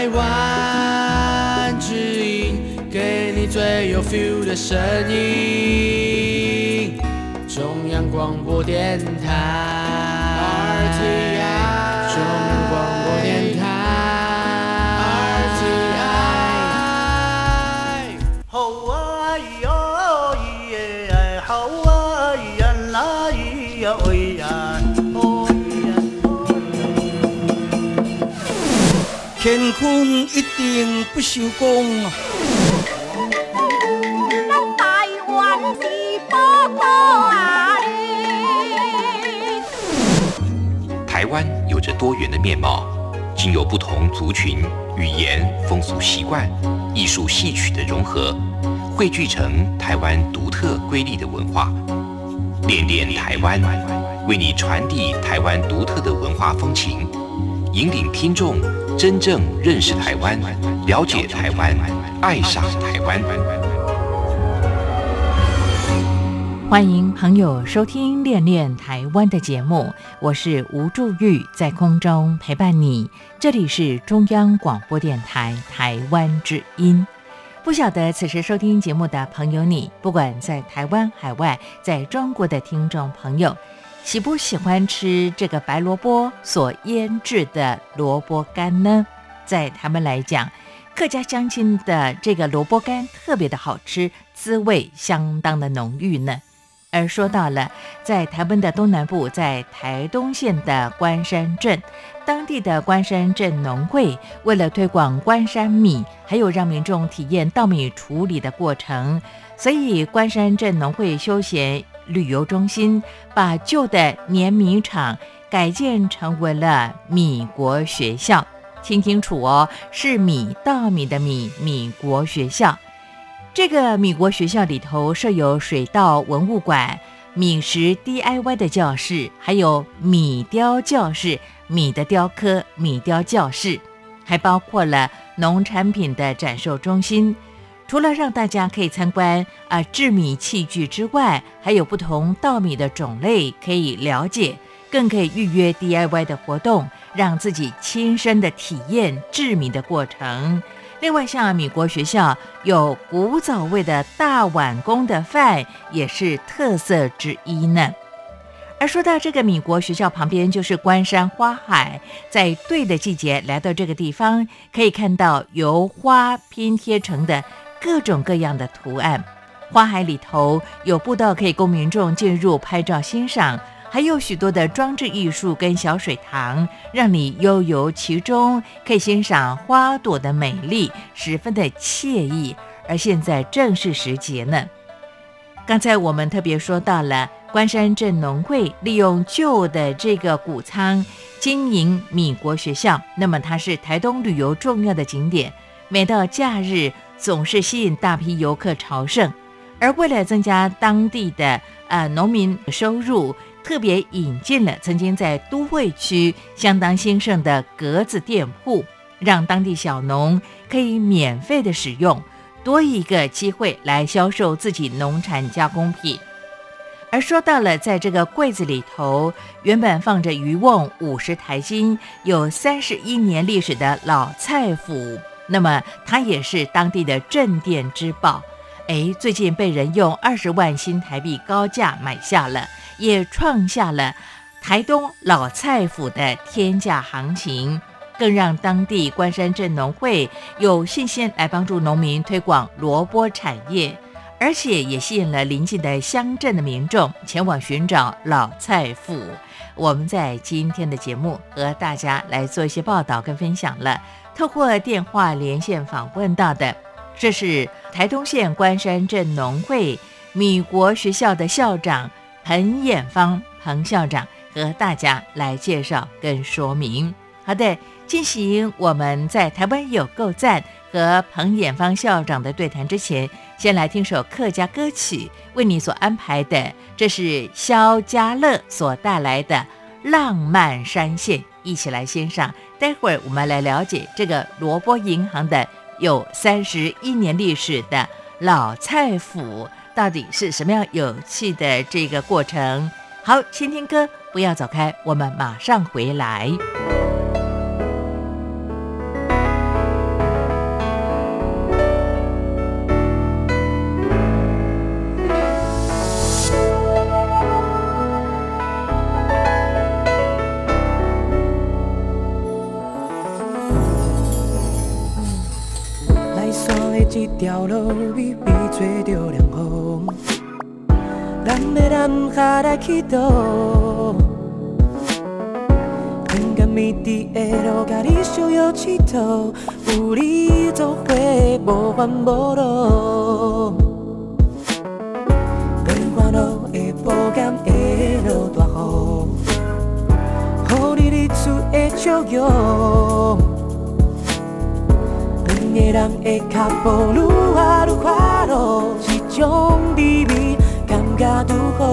台湾之音，给你最有 feel 的声音。中央广播电台。乾坤一定不朽功啊！咱台湾是宝岛啊！台湾有着多元的面貌，经由不同族群、语言、风俗习惯、艺术戏曲的融合，汇聚成台湾独特瑰丽的文化。恋恋台湾，为你传递台湾独特的文化风情，引领听众真正认识台湾，了解台湾，爱上台湾。欢迎朋友收听《恋恋台湾》的节目，我是吴祝玉，在空中陪伴你。这里是中央广播电台台湾之音。不晓得此时收听节目的朋友你，不管在台湾、海外，在中国的听众朋友，喜不喜欢吃这个白萝卜所腌制的萝卜干呢？在他们来讲，客家乡亲的这个萝卜干特别的好吃，滋味相当的浓郁呢。而说到了在台湾的东南部，在台东县的关山镇，当地的关山镇农会为了推广关山米，还有让民众体验稻米处理的过程，所以关山镇农会休闲旅游中心把旧的碾米厂改建成为了米国学校。听清楚哦，是米稻米的米，米国学校。这个米国学校里头设有水稻文物馆、米食 DIY 的教室，还有米雕教室、米的雕刻、米雕教室，还包括了农产品的展售中心。除了让大家可以参观啊制米器具之外，还有不同稻米的种类可以了解，更可以预约 DIY 的活动，让自己亲身的体验制米的过程。另外，像米国学校有古早味的大碗公的饭，也是特色之一呢。而说到这个米国学校旁边，就是关山花海，在对的季节来到这个地方，可以看到由花拼贴成的各种各样的图案。花海里头有步道可以供民众进入拍照欣赏。还有许多的装置艺术跟小水塘，让你悠游其中，可以欣赏花朵的美丽，十分的惬意。而现在正是时节呢。刚才我们特别说到了关山镇农会利用旧的这个谷仓经营米国学校，那么它是台东旅游重要的景点，每到假日总是吸引大批游客朝圣。而为了增加当地的呃农民收入，特别引进了曾经在都会区相当兴盛的格子店铺，让当地小农可以免费的使用，多一个机会来销售自己农产加工品。而说到了在这个柜子里头，原本放着渔瓮五十台斤，有三十一年历史的老菜脯，那么它也是当地的镇店之宝。哎，最近被人用二十万新台币高价买下了。也创下了台东老菜府的天价行情，更让当地关山镇农会有信心来帮助农民推广萝卜产业，而且也吸引了邻近的乡镇的民众前往寻找老菜府。我们在今天的节目和大家来做一些报道跟分享了。透过电话连线访问到的，这是台东县关山镇农会米国学校的校长。彭衍芳彭校长和大家来介绍跟说明。好的，进行我们在台湾有够赞和彭衍芳校长的对谈之前，先来听首客家歌曲，为你所安排的，这是萧家乐所带来的《浪漫山线》，一起来欣赏。待会儿我们来了解这个萝卜银行的有三十一年历史的老菜府。到底是什么样有趣的这个过程？好，先听歌，不要走开，我们马上回来。一条路，微微吹着凉风。咱要南下来去倒？勇敢迷伫的路，甲你相约佚佗，有你做伙，无烦无恼。光烦恼的无甘的落大雨，予你日出的笑容。两个人的脚步愈行愈快乐，一种滋味感觉拄好。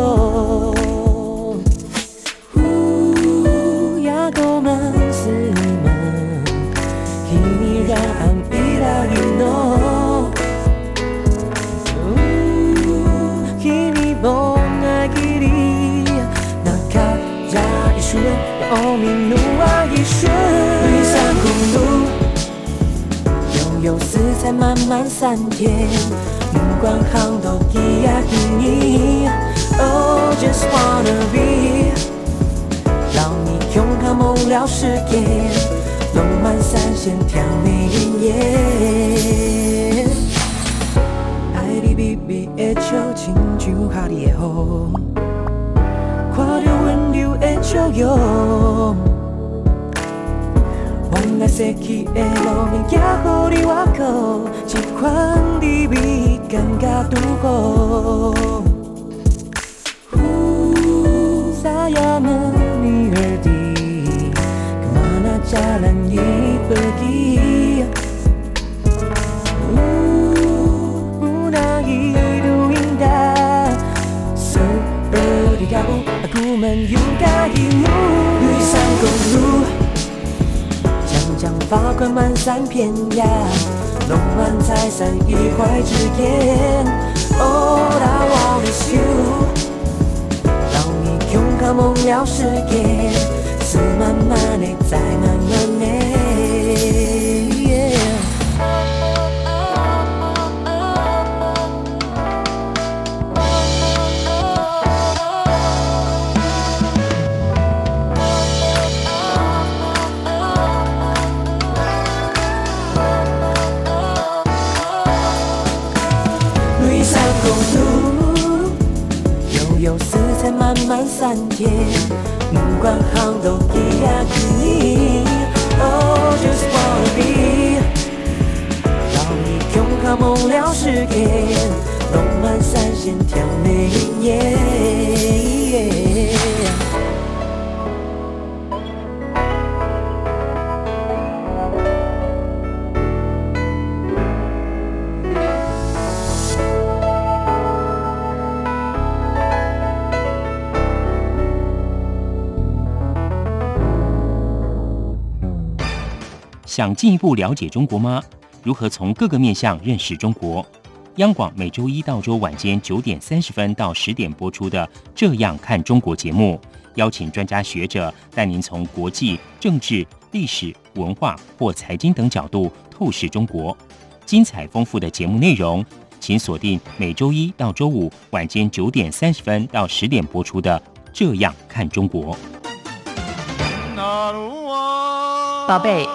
呜，亚多曼斯曼，君让伊拉伊诺。呜，君梦爱吉里，那卡扎一瞬，欧米努啊一瞬，绿山公路。悠悠色彩慢慢散湮，目光航都一呀一你，Oh just wanna be，让你勇敢梦了时间，浪漫三线挑眉眼。爱你微微的笑，亲像下的风，看着温柔的笑容。原来逝去的路面也予你我过，这款滋味感觉拄好。呜，撒山遍野，弄满彩伞一怀之间。All I want is you，让你勇敢梦了世界，是慢慢的，在慢彩慢慢散湮，目光航都一呀一你，Oh just wanna be，让你勇敢梦了世界，龙满三线挑眉眼。想进一步了解中国吗？如何从各个面向认识中国？央广每周一到周晚间九点三十分到十点播出的《这样看中国》节目，邀请专家学者带您从国际、政治、历史、文化或财经等角度透视中国。精彩丰富的节目内容，请锁定每周一到周五晚间九点三十分到十点播出的《这样看中国》。宝贝，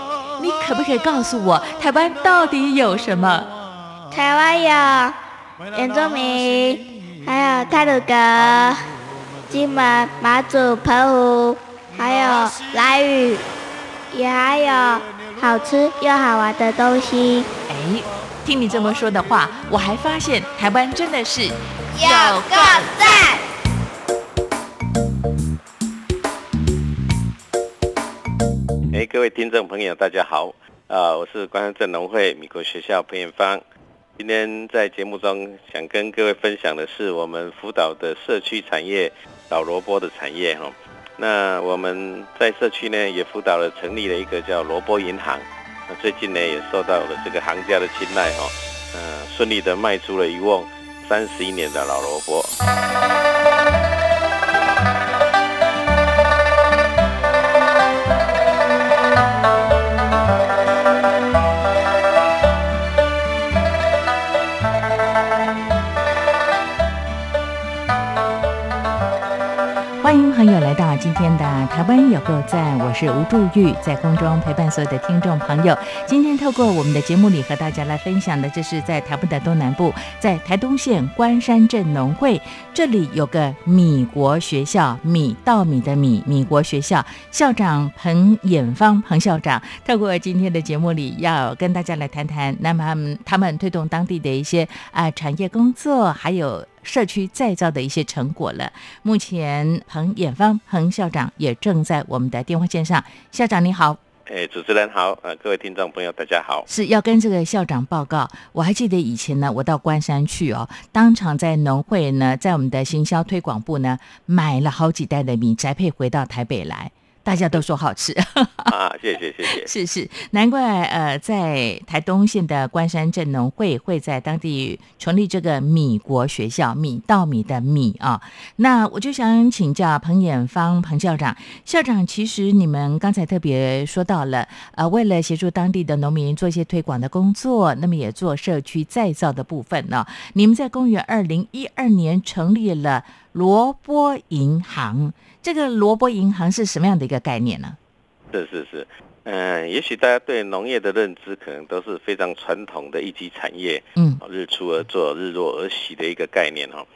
你可不可以告诉我，台湾到底有什么？台湾有原住民，还有泰鲁格、金门、马祖、澎湖，还有兰屿，也还有好吃又好玩的东西。哎，听你这么说的话，我还发现台湾真的是有够赞！哎，各位听众朋友，大家好，啊、我是关山镇农会米国学校彭彦芳。今天在节目中想跟各位分享的是我们辅导的社区产业老萝卜的产业哈。那我们在社区呢也辅导了成立了一个叫萝卜银行，那最近呢也受到了这个行家的青睐哈，嗯、顺利的卖出了一瓮三十一年的老萝卜。今天的台湾有够赞，我是吴祝玉，在空中陪伴所有的听众朋友。今天透过我们的节目里和大家来分享的，这是在台湾的东南部，在台东县关山镇农会，这里有个米国学校，米稻米的米，米国学校校长彭衍芳彭校长，透过今天的节目里要跟大家来谈谈，那么他们推动当地的一些啊、产业工作，还有。社区再造的一些成果了。目前彭衍芳彭校长也正在我们的电话线上，校长你好，哎，主持人好，呃，各位听众朋友大家好。是要跟这个校长报告。我还记得以前呢，我到关山去哦，当场在农会呢，在我们的行销推广部呢，买了好几袋的米宅配回到台北来。大家都说好吃啊！谢谢谢谢，是是，难怪呃，在台东县的关山镇农会会在当地成立这个米国学校，米稻米的米啊。那我就想请教彭衍芳彭校长，校长，其实你们刚才特别说到了，呃，为了协助当地的农民做一些推广的工作，那么也做社区再造的部分呢。你们在公元二零一二年成立了萝卜银行。这个萝卜银行是什么样的一个概念呢？是是是，嗯，也许大家对农业的认知可能都是非常传统的一级产业，嗯，日出而作，日落而息的一个概念哈。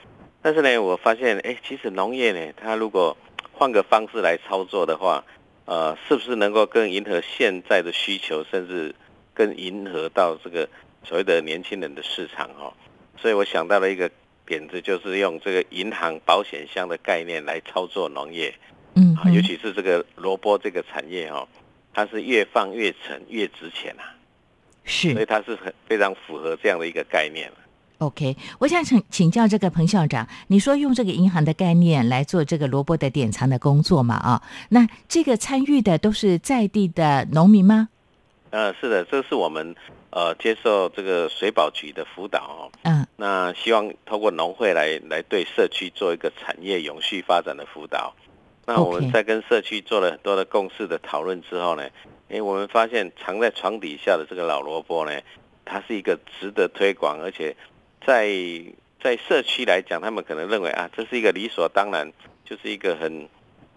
但是呢，我发现，哎，其实农业呢，它如果换个方式来操作的话，呃，是不是能够更迎合现在的需求，甚至更迎合到这个所谓的年轻人的市场哈？所以我想到了一个。点子就是用这个银行保险箱的概念来操作农业，嗯，啊，尤其是这个萝卜这个产业哈，它是越放越沉越值钱啊，是，所以它是很非常符合这样的一个概念 OK，我想请请教这个彭校长，你说用这个银行的概念来做这个萝卜的典藏的工作嘛？啊，那这个参与的都是在地的农民吗？呃，是的，这是我们呃接受这个水保局的辅导哦。嗯，那希望透过农会来来对社区做一个产业永续发展的辅导。那我们在跟社区做了很多的共识的讨论之后呢，诶，我们发现藏在床底下的这个老萝卜呢，它是一个值得推广，而且在在社区来讲，他们可能认为啊，这是一个理所当然，就是一个很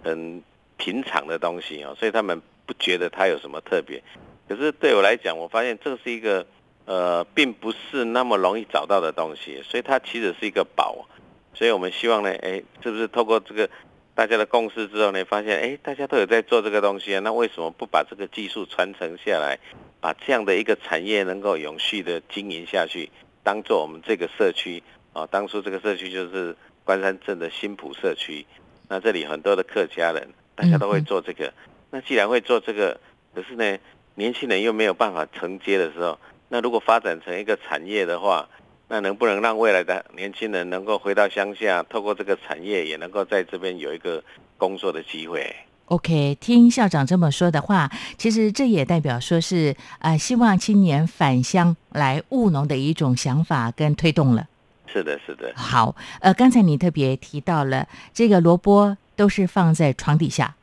很平常的东西哦，所以他们不觉得它有什么特别。可是对我来讲，我发现这是一个呃，并不是那么容易找到的东西，所以它其实是一个宝。所以我们希望呢，哎，是不是透过这个大家的共识之后呢，发现哎，大家都有在做这个东西啊，那为什么不把这个技术传承下来，把这样的一个产业能够永续的经营下去，当做我们这个社区啊，当初这个社区就是关山镇的新浦社区，那这里很多的客家人，大家都会做这个。那既然会做这个，可是呢？年轻人又没有办法承接的时候，那如果发展成一个产业的话，那能不能让未来的年轻人能够回到乡下，透过这个产业也能够在这边有一个工作的机会？OK，听校长这么说的话，其实这也代表说是呃，希望青年返乡来务农的一种想法跟推动了。是的，是的。好，呃，刚才你特别提到了这个萝卜都是放在床底下。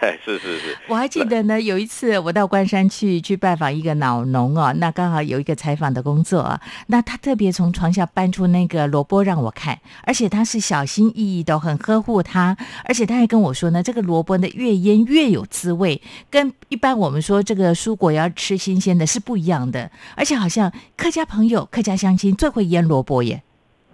是是是，我还记得呢。有一次我到关山去去拜访一个老农哦，那刚好有一个采访的工作啊，那他特别从床下搬出那个萝卜让我看，而且他是小心翼翼的，很呵护它，而且他还跟我说呢，这个萝卜呢越腌越有滋味，跟一般我们说这个蔬果要吃新鲜的是不一样的，而且好像客家朋友、客家乡亲最会腌萝卜耶。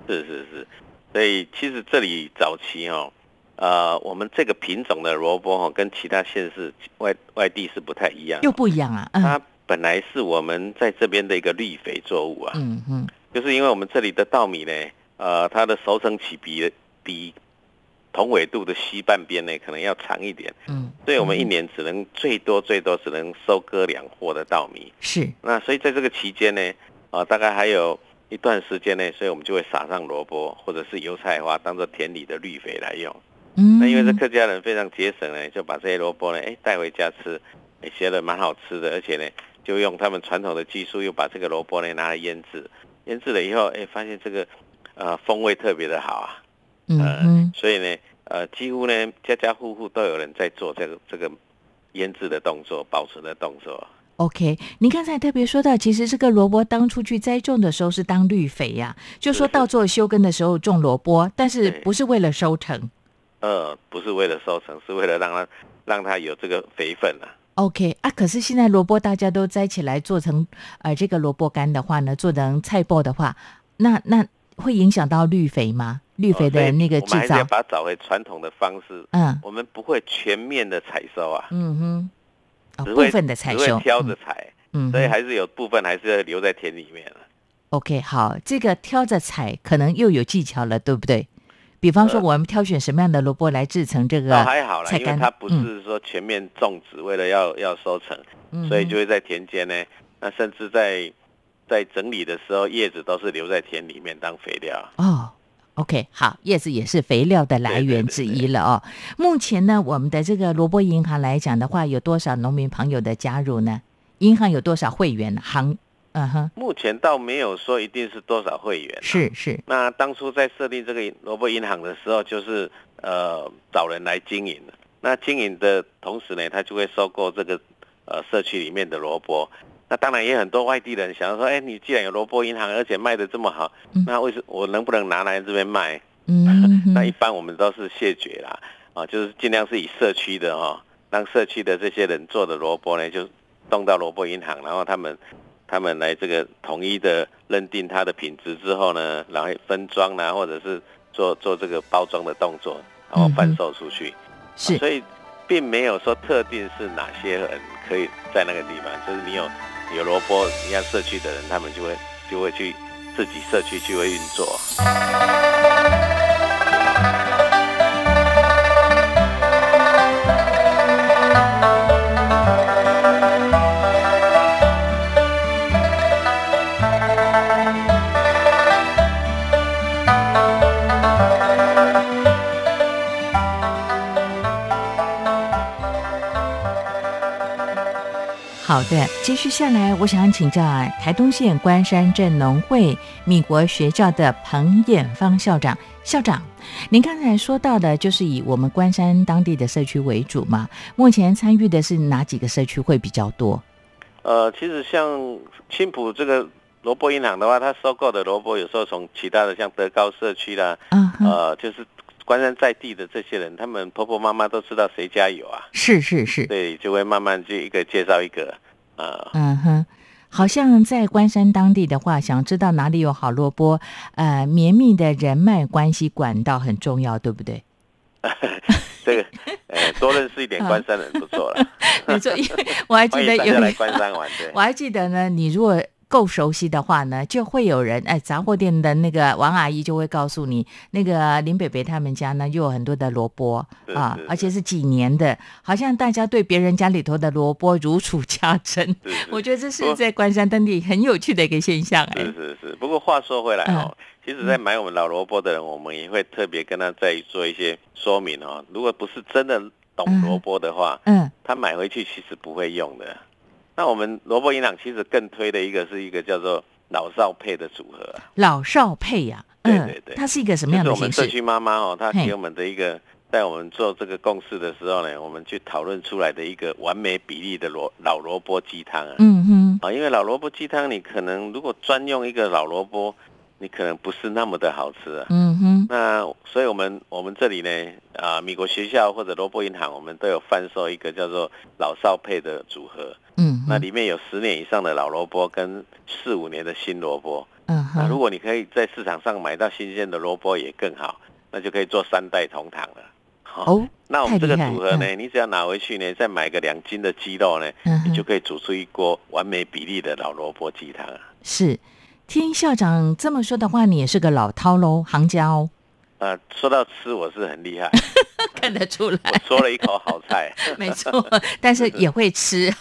是是是，所以其实这里早期哦。呃，我们这个品种的萝卜哈，跟其他县市外外地是不太一样，又不一样啊。它本来是我们在这边的一个绿肥作物啊。嗯嗯。就是因为我们这里的稻米呢，呃，它的熟成期比比同纬度的西半边呢，可能要长一点。嗯。所以我们一年只能最多最多只能收割两货的稻米。是。那所以在这个期间呢，啊，大概还有一段时间内，所以我们就会撒上萝卜或者是油菜花，当做田里的绿肥来用。那因为这客家人非常节省呢，就把这些萝卜呢，哎带回家吃，哎觉得蛮好吃的，而且呢，就用他们传统的技术，又把这个萝卜呢拿来腌制，腌制了以后，哎发现这个呃风味特别的好啊，嗯所以呢，呃几乎呢家家户户都有人在做这个这个腌制的动作，保存的动作。OK，您刚才特别说到，其实这个萝卜当初去栽种的时候是当绿肥呀，就说到做休耕的时候种萝卜，但是不是为了收成。呃，不是为了收成，是为了让它让它有这个肥分啊。OK 啊，可是现在萝卜大家都摘起来做成呃这个萝卜干的话呢，做成菜包的话，那那会影响到绿肥吗？绿肥的那个制造我们还是要，把它找回传统的方式。嗯我们不会全面的采收啊，嗯哼，哦，部分的采收，只会挑着采，嗯，所以还是有部分还是要留在田里面了。OK，好，这个挑着采可能又有技巧了，对不对？比方说，呃我们挑选什么样的萝卜来制成这倒个还好啦，因为它不嗯是说全面种植，为了要要收成，所以就会在田间呢，那甚至在在整理的时候，叶子都是留在田里面当肥料。哦。OK，好，叶子也是肥料的来源之一了哦。目前呢，我们的这个萝卜银行来讲的话，有多少农民朋友的加入呢？银行有多少会员？行，嗯哼，目前倒没有说一定是多少会员、啊，是是，那当初在设定这个萝卜银行的时候，就是呃找人来经营的。那经营的同时呢，他就会收购这个呃社区里面的萝卜。那当然也有很多外地人想要说，哎，你既然有萝卜银行，而且卖的这么好，嗯那为什我能不能拿来这边卖？嗯，那一般我们都是谢绝啦，啊，就是尽量是以社区的哈、让社区的这些人做的萝卜呢，就送到萝卜银行，然后他们他们来这个统一的认定它的品质之后呢，然后分装啦，或者是做做这个包装的动作，然后贩售出去。是所以并没有说特定是哪些人可以在那个地方，就是你有有萝卜，你看社区的人，他们就会就会去自己社区就会运作。好的，接续下来，我想请教啊，台东县关山镇农会米国学校的彭衍芳校长。校长，您刚才说到的，就是以我们关山当地的社区为主嘛？目前参与的是哪几个社区会比较多？呃，其实像青浦这个萝卜银行的话，它收购的萝卜有时候从其他的像德高社区啦，嗯哼，呃，就是关山在地的这些人，他们婆婆妈妈都知道谁家有啊，是是是，对，就会慢慢就一个介绍一个，啊、嗯哼。好像在关山当地的话，想知道哪里有好萝卜，呃，绵密的人脉关系管道很重要，对不对？这个，呃，多认识一点关山人不错了。没错，因为我还记得 有来关山玩，对我。还记得呢，你如果够熟悉的话呢，就会有人哎，杂货店的那个王阿姨就会告诉你，那个林北北他们家呢又有很多的萝卜啊而且是几年的，好像大家对别人家里头的萝卜如数家珍。我觉得这是在关山当地很有趣的一个现象哎是。是是，不过话说回来哦，其实，在买我们老萝卜的人，我们也会特别跟他再做一些说明哦。如果不是真的懂萝卜的话，嗯他买回去其实不会用的。那我们萝卜营养其实更推的一个是一个叫做老少配的组合啊，老少配呀、嗯，对对对它是一个什么就样的形式？是我们社区妈妈哦，她嘿给我们的一个，在我们做这个共识的时候呢，我们去讨论出来的一个完美比例的萝老萝卜鸡汤啊。嗯哼，啊，因为老萝卜鸡汤，你可能如果专用一个老萝卜，你可能不是那么的好吃啊。嗯哼，那所以我们我们这里呢，啊，美国学校或者萝卜银行，我们都有贩售一个叫做老少配的组合。嗯，那里面有十年以上的老萝卜跟四五年的新萝卜。嗯那如，果你可以在市场上买到新鲜的萝卜也更好，那就可以做三代同堂了。好哦，那我们这个组合呢，你只要拿回去呢，再买个两斤的鸡肉呢，嗯你就可以煮出一锅完美比例的老萝卜鸡汤啊。是。听校长这么说的话，你也是个老饕喽，行家哦，呃，说到吃，我是很厉害，看得出来。我说了一口好菜。没错，但是也会吃，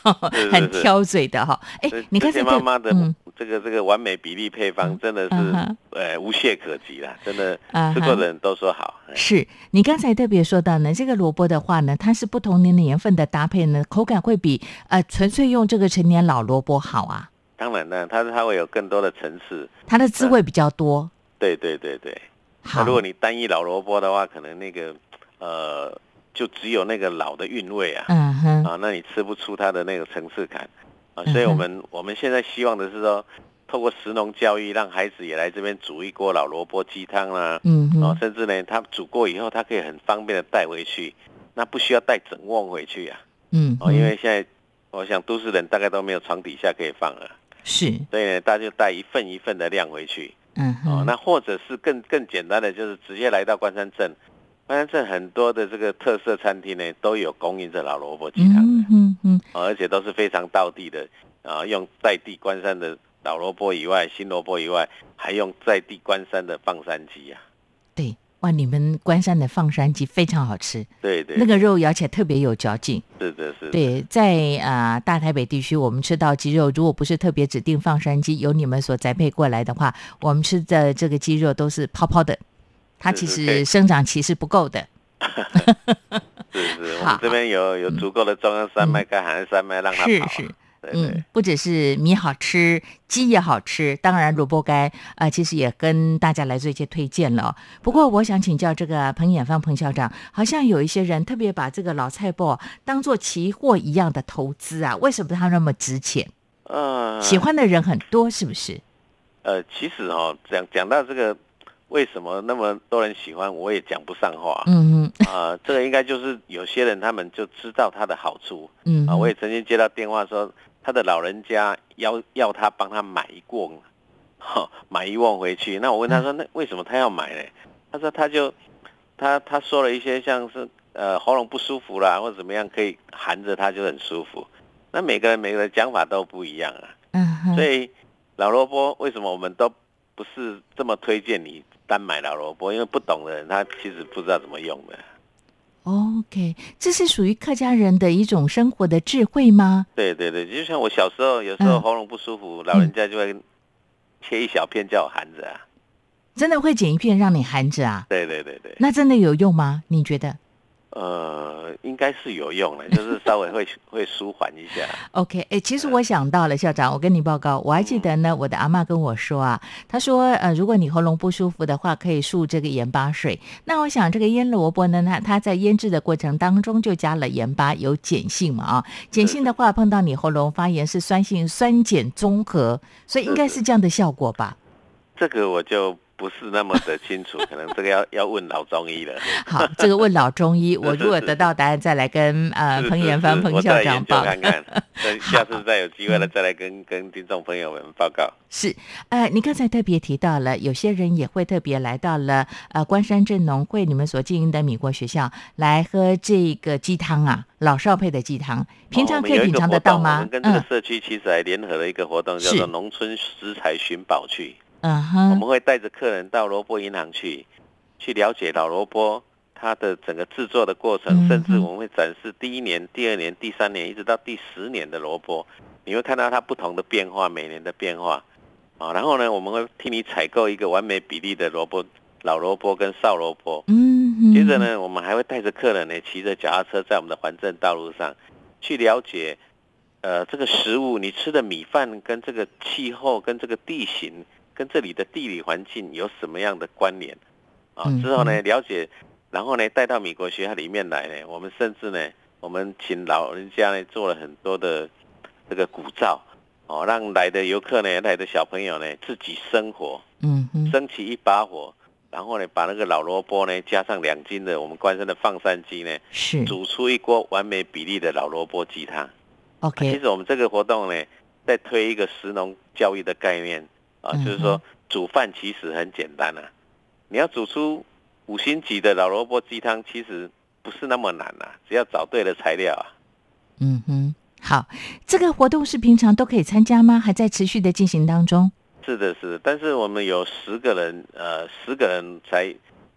很挑嘴的哈。哎，你看这个妈妈的嗯这个这个完美比例配方真的是呃无懈可击啦，真的吃过的人都说好。哎是你刚才特别说到呢，这个萝卜的话呢，它是不同年年份的搭配呢，口感会比呃纯粹用这个成年老萝卜好啊，当然呢，它它会有更多的层次。它的滋味比较多。对对对对。那好。如，果你单一老萝卜的话，可能那个呃就只有那个老的韵味啊。嗯哼，啊，那你吃不出它的那个层次感。啊，所以我们我们现在希望的是说，透过食农教育，让孩子也来这边煮一锅老萝卜鸡汤啦，嗯哦哼，，甚至呢，他煮过以后，他可以很方便的带回去，那不需要带整瓮回去啊，嗯哦，因哼，为现在我想都市人大概都没有床底下可以放了，是，所以呢，大家就带一份一份的量回去，嗯哦，那或者是更更简单的，就是直接来到关山镇，关山镇很多的这个特色餐厅呢，都有供应这老萝卜鸡汤的。嗯哼哼，哦而且都是非常道地的。啊，用在地关山的老萝卜以外，新萝卜以外，还用在地关山的放山鸡啊。对，哇，你们关山的放山鸡非常好吃，对对，那个肉咬起来特别有嚼劲。是的，是。的，对，在啊、大台北地区，我们吃到鸡肉，如果不是特别指定放山鸡，由你们所栽培过来的话，我们吃的这个鸡肉都是泡泡的，它其实生长期是不够的。是是，我们这边有有足够的中央山脉跟海岸山脉让它跑、啊。是是，对对嗯，不只是米好吃，鸡也好吃，当然萝卜干啊、呃其实也跟大家来做一些推荐了哦。不过我想请教这个彭远芳彭校长，好像有一些人特别把这个老菜脯当做期货一样的投资啊，为什么它那么值钱？呃，喜欢的人很多，是不是？呃，其实哦，讲讲到这个，为什么那么多人喜欢，我也讲不上话。嗯嗯啊、这个应该就是有些人他们就知道它的好处啊。嗯啊，我也曾经接到电话说，他的老人家要要他帮他买一瓮，哈、买一瓮回去。那我问他说，那为什么他要买呢？他说他就他他说了一些像是呃喉咙不舒服啦，或者怎么样，可以含着它就很舒服。那每个人每个人讲法都不一样啊，嗯，所以老萝卜为什么我们都不是这么推荐你单买老萝卜？因为不懂的人他其实不知道怎么用的。OK，这是属于客家人的一种生活的智慧吗？对对对，就像我小时候有时候嗯喉咙不舒服，老人家就会切一小片叫我含着啊。真的会剪一片让你含着啊？对对对对，那真的有用吗？你觉得呃，应该是有用的，就是稍微会会舒缓一下。？OK，哎，其实我想到了，校长，我跟你报告，我还记得呢，我的阿妈跟我说啊，她说，呃，如果你喉咙不舒服的话，可以漱这个盐巴水。那我想这个腌萝卜呢，它它在腌制的过程当中就加了盐巴，有碱性嘛啊，碱性的话碰到你喉咙发炎是酸性酸碱综合，所以应该是这样的效果吧？这个我就不是那么的清楚，可能这个要要问老中医了。好，这个问老中医，我如果得到答案，再来跟呃彭延芳彭校长报。再看看，等下次再有机会了再来跟跟听众朋友们报告。是，呃，你刚才特别提到了，有些人也会特别来到了呃关山镇农会你们所经营的米国学校来喝这个鸡汤啊，老少配的鸡汤，平常可以品尝得到哦我吗们？跟这个嗯社区其实还联合了一个活动，叫做农村食材寻宝去。嗯哼，我们会带着客人到萝卜银行去，去了解老萝卜它的整个制作的过程，嗯甚至我们会展示第一年、第二年、第三年，一直到第十年的萝卜，你会看到它不同的变化，每年的变化。啊，然后呢，我们会替你采购一个完美比例的萝卜，老萝卜跟少萝卜。嗯，接着呢，我们还会带着客人呢，骑着脚踏车在我们的环镇道路上，去了解，呃，这个食物你吃的米饭跟这个气候、跟这个地形、跟这里的地理环境有什么样的关联啊嗯？之后呢，了解，然后呢，带到美国学校里面来呢，我们甚至呢，我们请老人家呢做了很多的这个古照，哦，让来的游客呢、来的小朋友呢自己生火，嗯哼，升起一把火，然后呢，把那个老萝卜呢加上两斤的我们关山的放山鸡呢，是煮出一锅完美比例的老萝卜鸡汤。其 OK，其实我们这个活动呢，在推一个食农教育的概念啊，嗯就是说煮饭其实很简单啊，你要煮出五星级的老萝卜鸡汤，其实不是那么难啊，只要找对了材料啊。嗯哼，好，这个活动是平常都可以参加吗？还在持续的进行当中？是的，是的，但是我们有十个人，呃，十个人才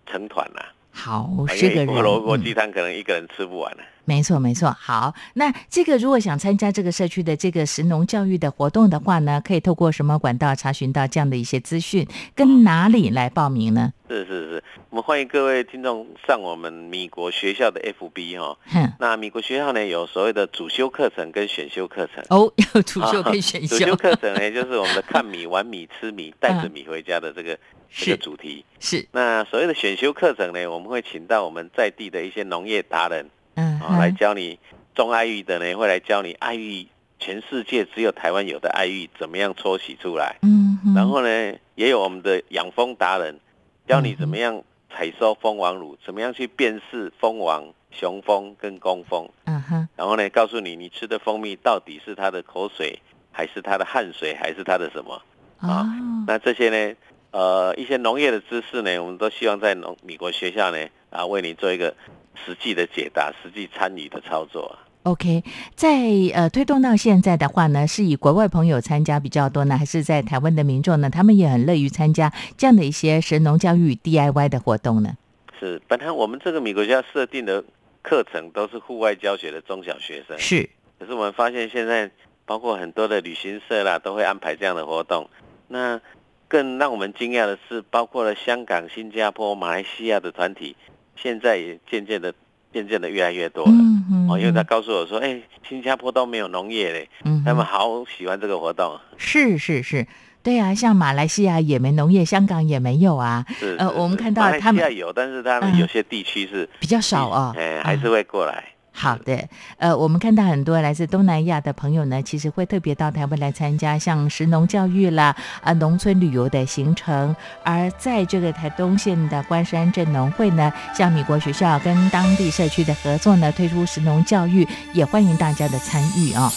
成团呐、好，十个人，萝卜嗯鸡汤可能一个人吃不完啊。没错，没错。好，那这个如果想参加这个社区的这个食农教育的活动的话呢，可以透过什么管道查询到这样的一些资讯？跟哪里来报名呢？是是是，我们欢迎各位听众上我们米国学校的 FB 哈、哼，那米国学校呢有所谓的主修课程跟选修课程。哦，有主修跟选主修，课程呢，就是我们的看米、玩米、吃米、带着米回家的这个、这是个主题。是，那所谓的选修课程呢，我们会请到我们在地的一些农业达人嗯啊、来，教你种爱玉的呢，会来教你爱玉全世界只有台湾有的爱玉怎么样搓洗出来。嗯然后呢，也有我们的养蜂达人，教你怎么样采收蜂王乳，怎么样去辨识蜂王、雄蜂跟工蜂。嗯哼，然后呢，告诉你你吃的蜂蜜到底是它的口水，还是它的汗水，还是它的什么？啊哦，那这些呢，呃，一些农业的知识呢，我们都希望在农美国学校呢，啊，为你做一个实际的解答，实际参与的操作啊。OK，在呃推动到现在的话呢，是以国外朋友参加比较多呢，还是在台湾的民众呢？他们也很乐于参加这样的一些神农教育 DIY 的活动呢？是，本来我们这个美国学校设定的课程都是户外教学的中小学生，是，可是我们发现现在包括很多的旅行社啦，都会安排这样的活动。那更让我们惊讶的是，包括了香港、新加坡、马来西亚的团体，现在也渐渐的、渐渐的越来越多了。嗯嗯哦，因为他告诉我说，哎、新加坡都没有农业嘞，嗯他们好喜欢这个活动。是是是，对啊，像马来西亚也没农业，香港也没有啊，是，呃我们看到他们西亚有，但是他嗯们有些地区是比较少哦。哎、还是嗯会过来。好的，呃，我们看到很多来自东南亚的朋友呢，其实会特别到台湾来参加像食农教育啦、啊农村旅游的行程。而在这个台东县的关山镇农会呢，像米国学校跟当地社区的合作呢，推出食农教育，也欢迎大家的参与啊、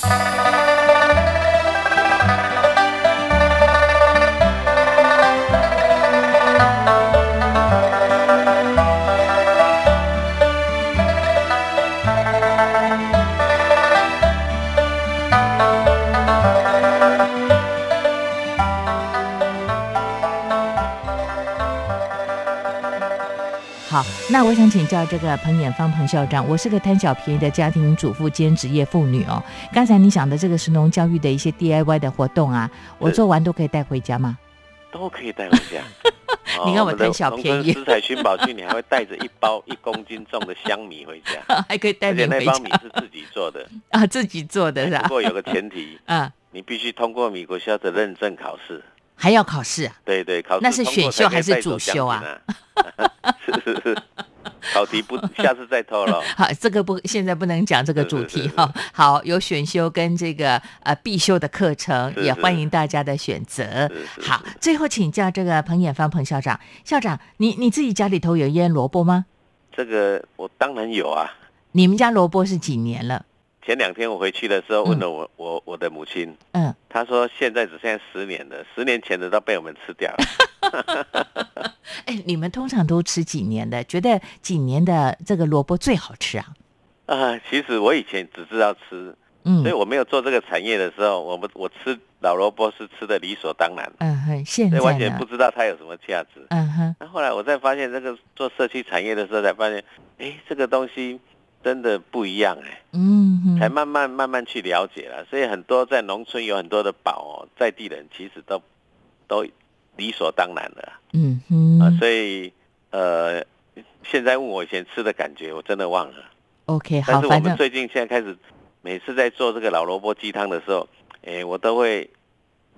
那我想请教这个彭衍芳彭校长，我是个贪小便宜的家庭主妇兼职业妇女哦。刚才你讲的这个神农教育的一些 DIY 的活动啊，我做完都可以带回家吗？都可以带回家。哦你看我贪小便宜食材寻宝去，你还会带着一包 一公斤重的香米回家，还可以带而且那包米是自己做的。啊，自己做的是吧？不过有个前提，嗯，你必须通过米国校的认证考试。还要考试啊？对对，考试那是选修还是主修啊？是是是，考题不，下次再透露。好，这个不现在不能讲这个主题哈。好，有选修跟这个呃必修的课程，也欢迎大家的选择。好，最后请教这个彭衍芳彭校长，校长，你你自己家里头有腌萝卜吗？这个我当然有啊。你们家萝卜是几年了？前两天我回去的时候，问了我我我的母亲，嗯，她说现在只剩下十年了，十年前的都被我们吃掉了。哎，你们通常都吃几年的？觉得几年的这个萝卜最好吃啊？啊，其实我以前只知道吃，嗯所以我没有做这个产业的时候，我们我吃老萝卜是吃的理所当然，嗯哼，现在完全不？知道它有什么价值。嗯哼，那后来我再发现这个做社区产业的时候，才发现，哎，这个东西真的不一样哎，嗯，才慢慢慢慢去了解了。所以很多在农村有很多的宝哦，在地人其实都都理所当然的啊。嗯哼、啊，所以呃，现在问我以前吃的感觉，我真的忘了。OK，好，但是我们最近现在开始，每次在做这个老萝卜鸡汤的时候，哎，我都会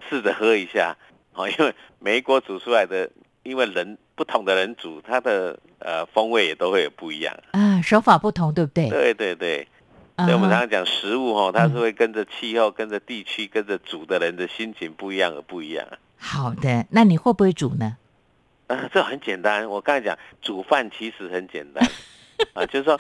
试着喝一下，哦，因为每一锅煮出来的，因为人不同的人煮，它的呃风味也都会有不一样。啊手法不同，对不对？对对对，啊所以我们常常讲食物哦，它是会跟着气候、跟着地区、跟着煮的人的心情不一样而不一样。好的，那你会不会煮呢？啊，这很简单。我刚才讲煮饭其实很简单 啊，就是说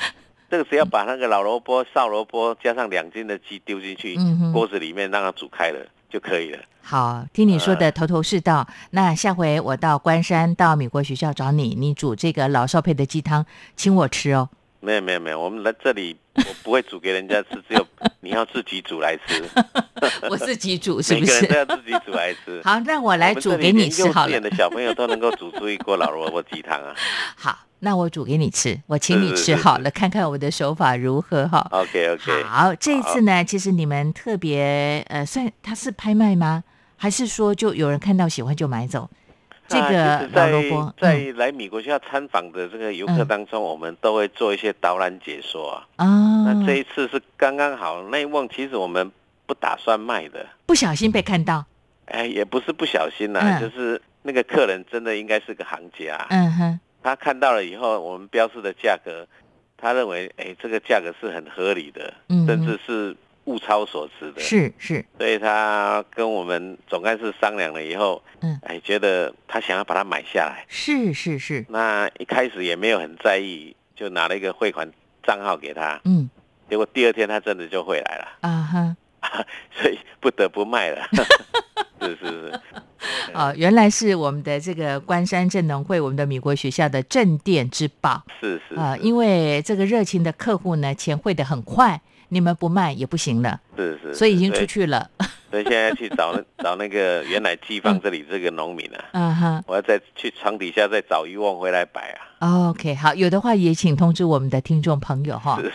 这个只要把那个老萝卜、少萝卜加上两斤的鸡丢进去锅子里面，让它煮开了就可以了。好，听你说呃的头头是道。那下回我到关山到美国学校找你，你煮这个老少配的鸡汤，请我吃哦。没有没有没有，我们来这里我不会煮给人家吃，只有你要自己煮来吃，我自己煮 是不每个人都是？要自己煮来吃。好，那我来煮给你吃好了稚园。的小朋友都能够煮出一锅老萝卜鸡汤啊。好，那我煮给你吃，我请你吃好了，看看我的手法如何哈。OK OK，好，这一次呢，其实你们特别呃，算它是拍卖吗？还是说就有人看到喜欢就买走？这啊个其实老萝卜，在来米国学校参访的这个游客嗯当中，我们都会做一些导览解说啊。啊，那这一次是刚刚好，那一瓮其实我们不打算卖的，不小心被看到，哎，也不是不小心啦，嗯。就是那个客人真的应该是个行家，嗯哼，他看到了以后，我们标示的价格，他认为哎这个价格是很合理的，嗯。甚至是物超所值的，是是，所以他跟我们总干事商量了以后，嗯。哎，觉得他想要把它买下来。是是是，那一开始也没有很在意，就拿了一个汇款账号给他，嗯。结果第二天他真的就汇来了，啊哈。所以不得不卖了。是 是是，哦，原来是我们的这个关山镇农会，我们的米国学校的镇店之宝是是啊、是因为这个热情的客户呢，钱汇的很快，你们不卖也不行了，是是，所以已经出去了。所以现在去找那找那个原来寄放这里这个农民啊，嗯哼我要再去床底下再找渔网回来摆啊。，OK，好，有的话也请通知我们的听众朋友哈。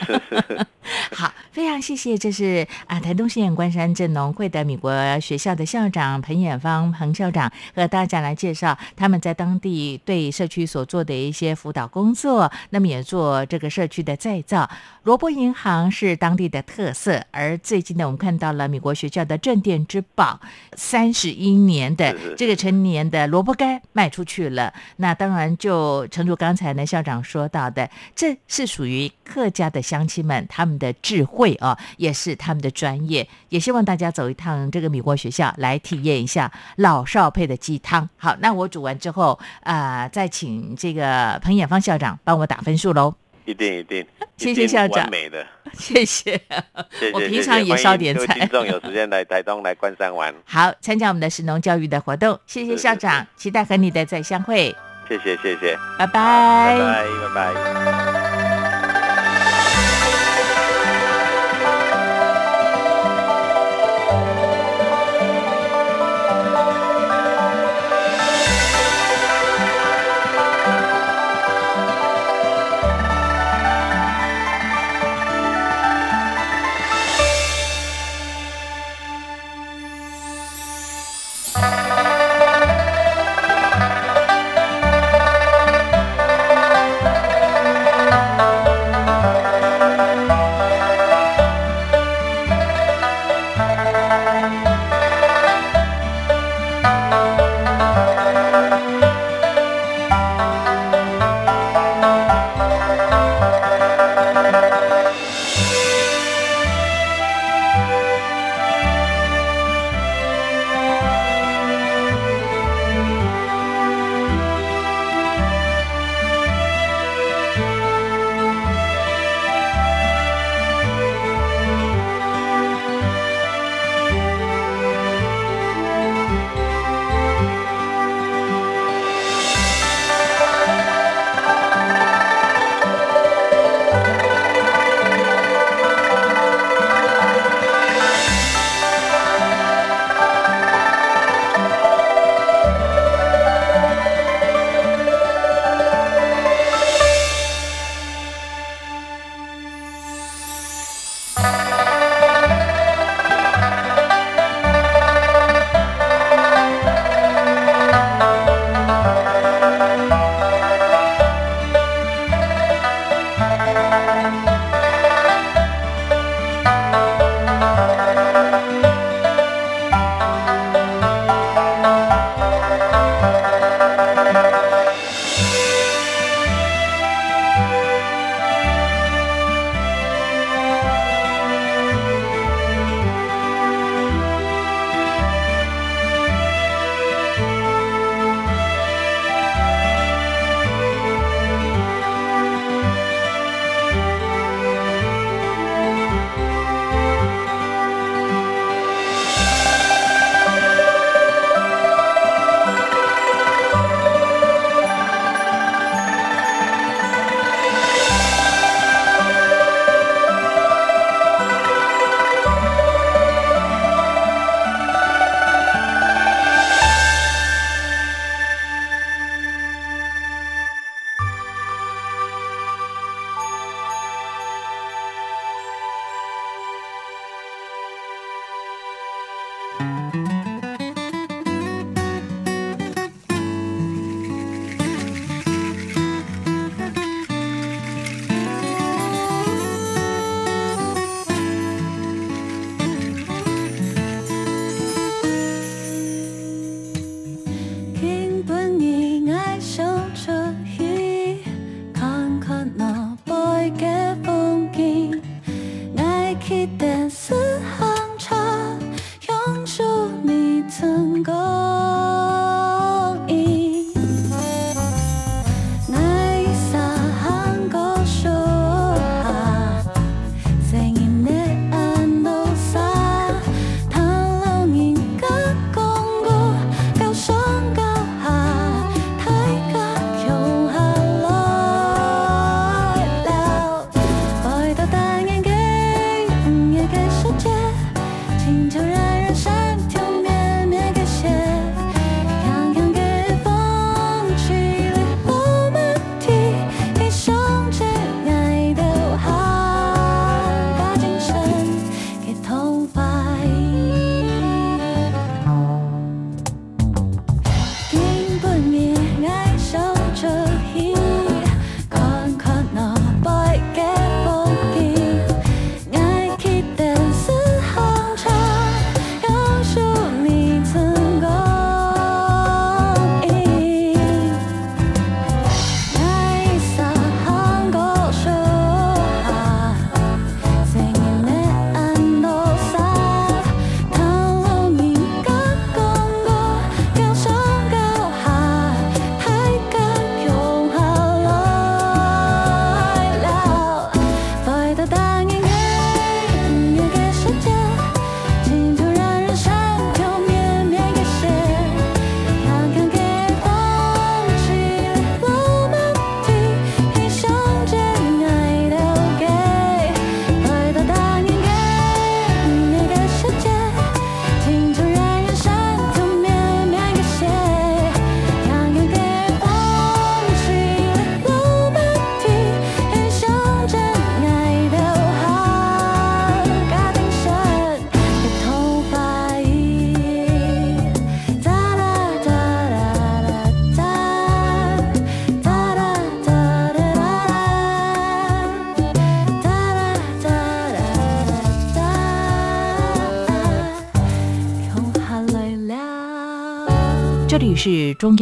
好，非常谢谢，这是啊台东县关山镇农会的米国学校的校长彭远芳彭校长和大家来介绍他们在当地对社区所做的一些辅导工作，那么也做这个社区的再造。萝卜银行是当地的特色，而最近呢，我们看到了米国学校的镇店之宝，三十一年的这个成年的萝卜干卖出去了。那当然就诚如刚才呢校长说到的，这是属于客家的乡亲们他们的智慧哦，也是他们的专业。也希望大家走一趟这个米国学校来体验一下老少配的鸡汤。好，那我煮完之后啊、再请这个彭远芳校长帮我打分数喽。一定一定，谢谢校长。完美的。谢谢，我平常也烧点菜。听众有时间来台东来关山玩，好，参加我们的神农教育的活动，谢谢校长，期待和你的再相会，谢谢谢谢，拜拜拜拜拜拜。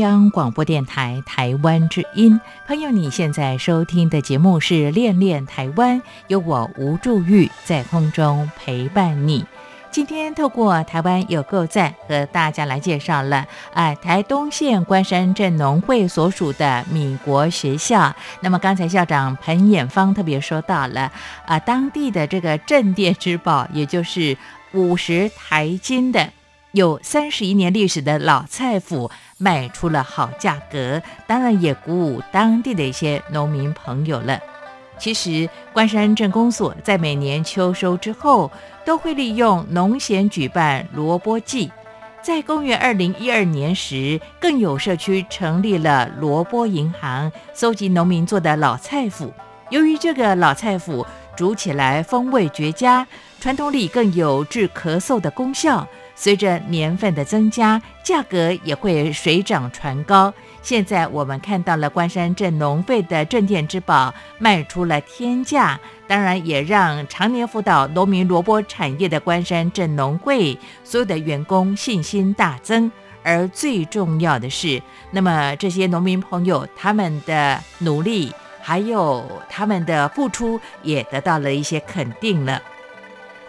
央广播电台台湾之音。朋友，你现在收听的节目是《恋恋台湾》，由我吴祝玉在空中陪伴你。今天透过台湾有够赞和大家来介绍了，啊，台东县关山镇农会所属的米国学校。那么刚才校长彭衍芳特别说到了，啊，当地的这个镇店之宝，也就是五十台金的。有三十一年历史的老菜府卖出了好价格，当然也鼓舞当地的一些农民朋友了。其实，关山镇公所在每年秋收之后，都会利用农闲举办萝卜季。在公元二零一二年时，更有社区成立了萝卜银行，搜集农民做的老菜府。由于这个老菜府煮起来风味绝佳，传统里更有治咳嗽的功效。随着年份的增加，价格也会水涨船高。现在我们看到了关山镇农会的镇店之宝卖出了天价，当然也让常年辅导农民萝卜产业的关山镇农会所有的员工信心大增。而最重要的是，那么这些农民朋友他们的努力还有他们的付出也得到了一些肯定了。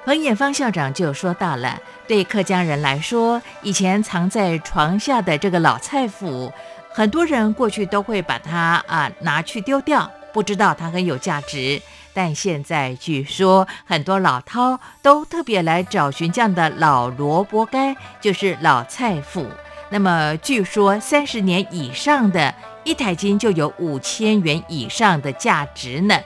彭衍芳校长就说到了。对客家人来说，以前藏在床下的这个老菜府，很多人过去都会把它啊拿去丢掉，不知道它很有价值。但现在据说，很多老饕都特别来找寻这样的老萝卜干，就是老菜府。那么据说三十年以上的一台金就有五千元以上的价值呢。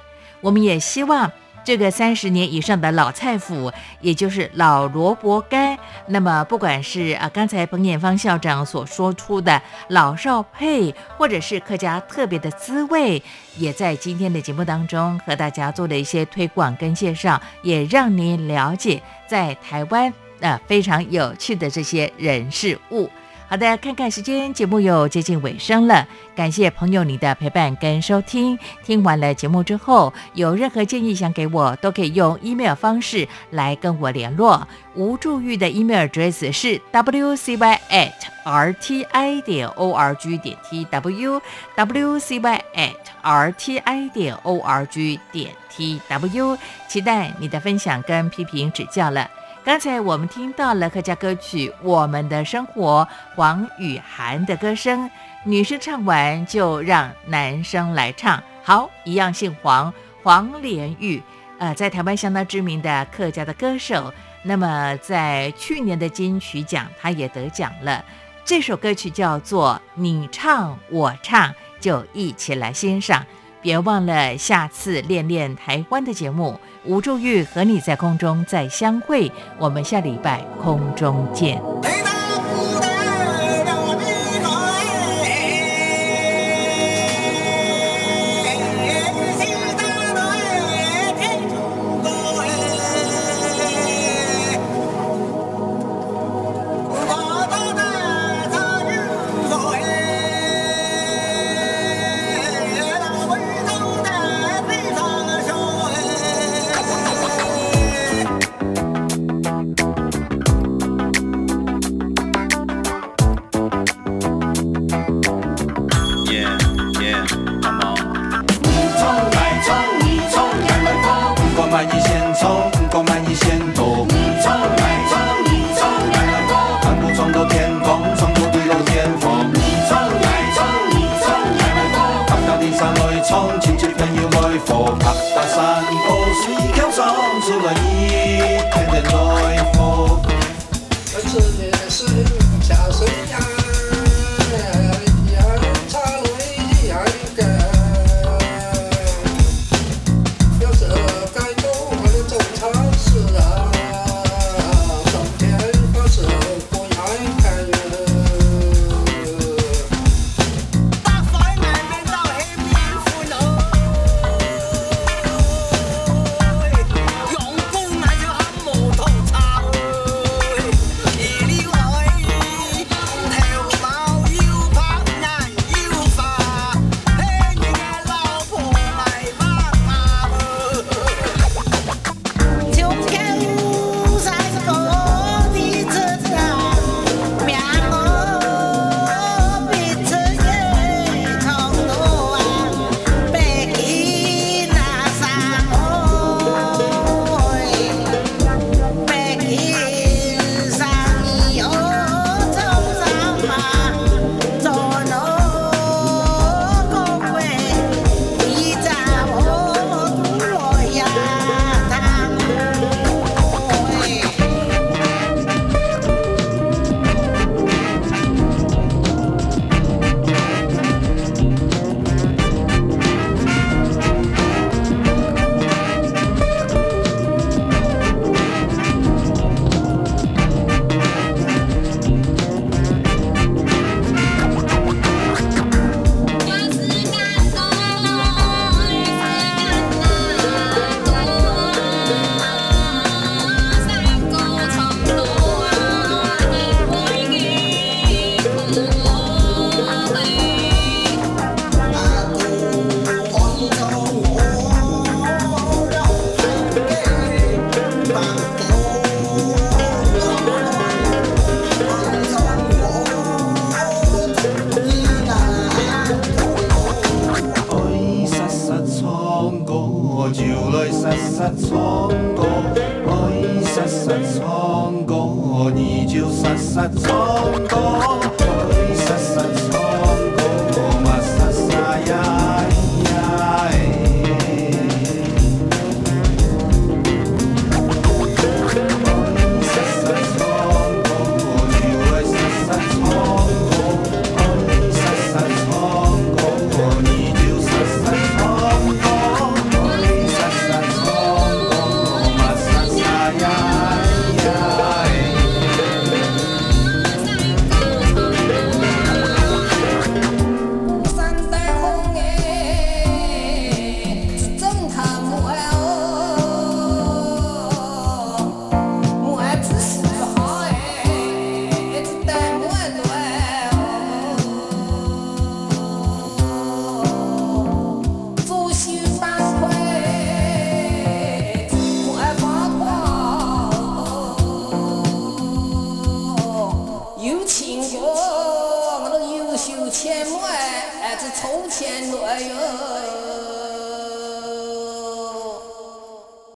我们也希望。这个三十年以上的老菜脯，也就是老萝卜干。那么，不管是啊，刚才彭衍芳校长所说出的老少配，或者是客家特别的滋味，也在今天的节目当中和大家做了一些推广跟介绍，也让您了解在台湾啊非常有趣的这些人事物。好的，看看时间，节目又接近尾声了。感谢朋友你的陪伴跟收听。听完了节目之后，有任何建议想给我，都可以用 email 方式来跟我联络。吴助玉的 email address 是 wcy at rti 点 org 点 tw wcy at rti 点 org 点 tw。期待你的分享跟批评指教了。刚才我们听到了客家歌曲《我们的生活》，黄雨涵的歌声，女生唱完就让男生来唱。好，一样姓黄，黄连玉，呃，在台湾相当知名的客家的歌手。那么在去年的金曲奖，他也得奖了。这首歌曲叫做《你唱我唱》，就一起来欣赏。别忘了下次练练台湾的节目，吴祝玉和你在空中再相会，我们下礼拜空中见。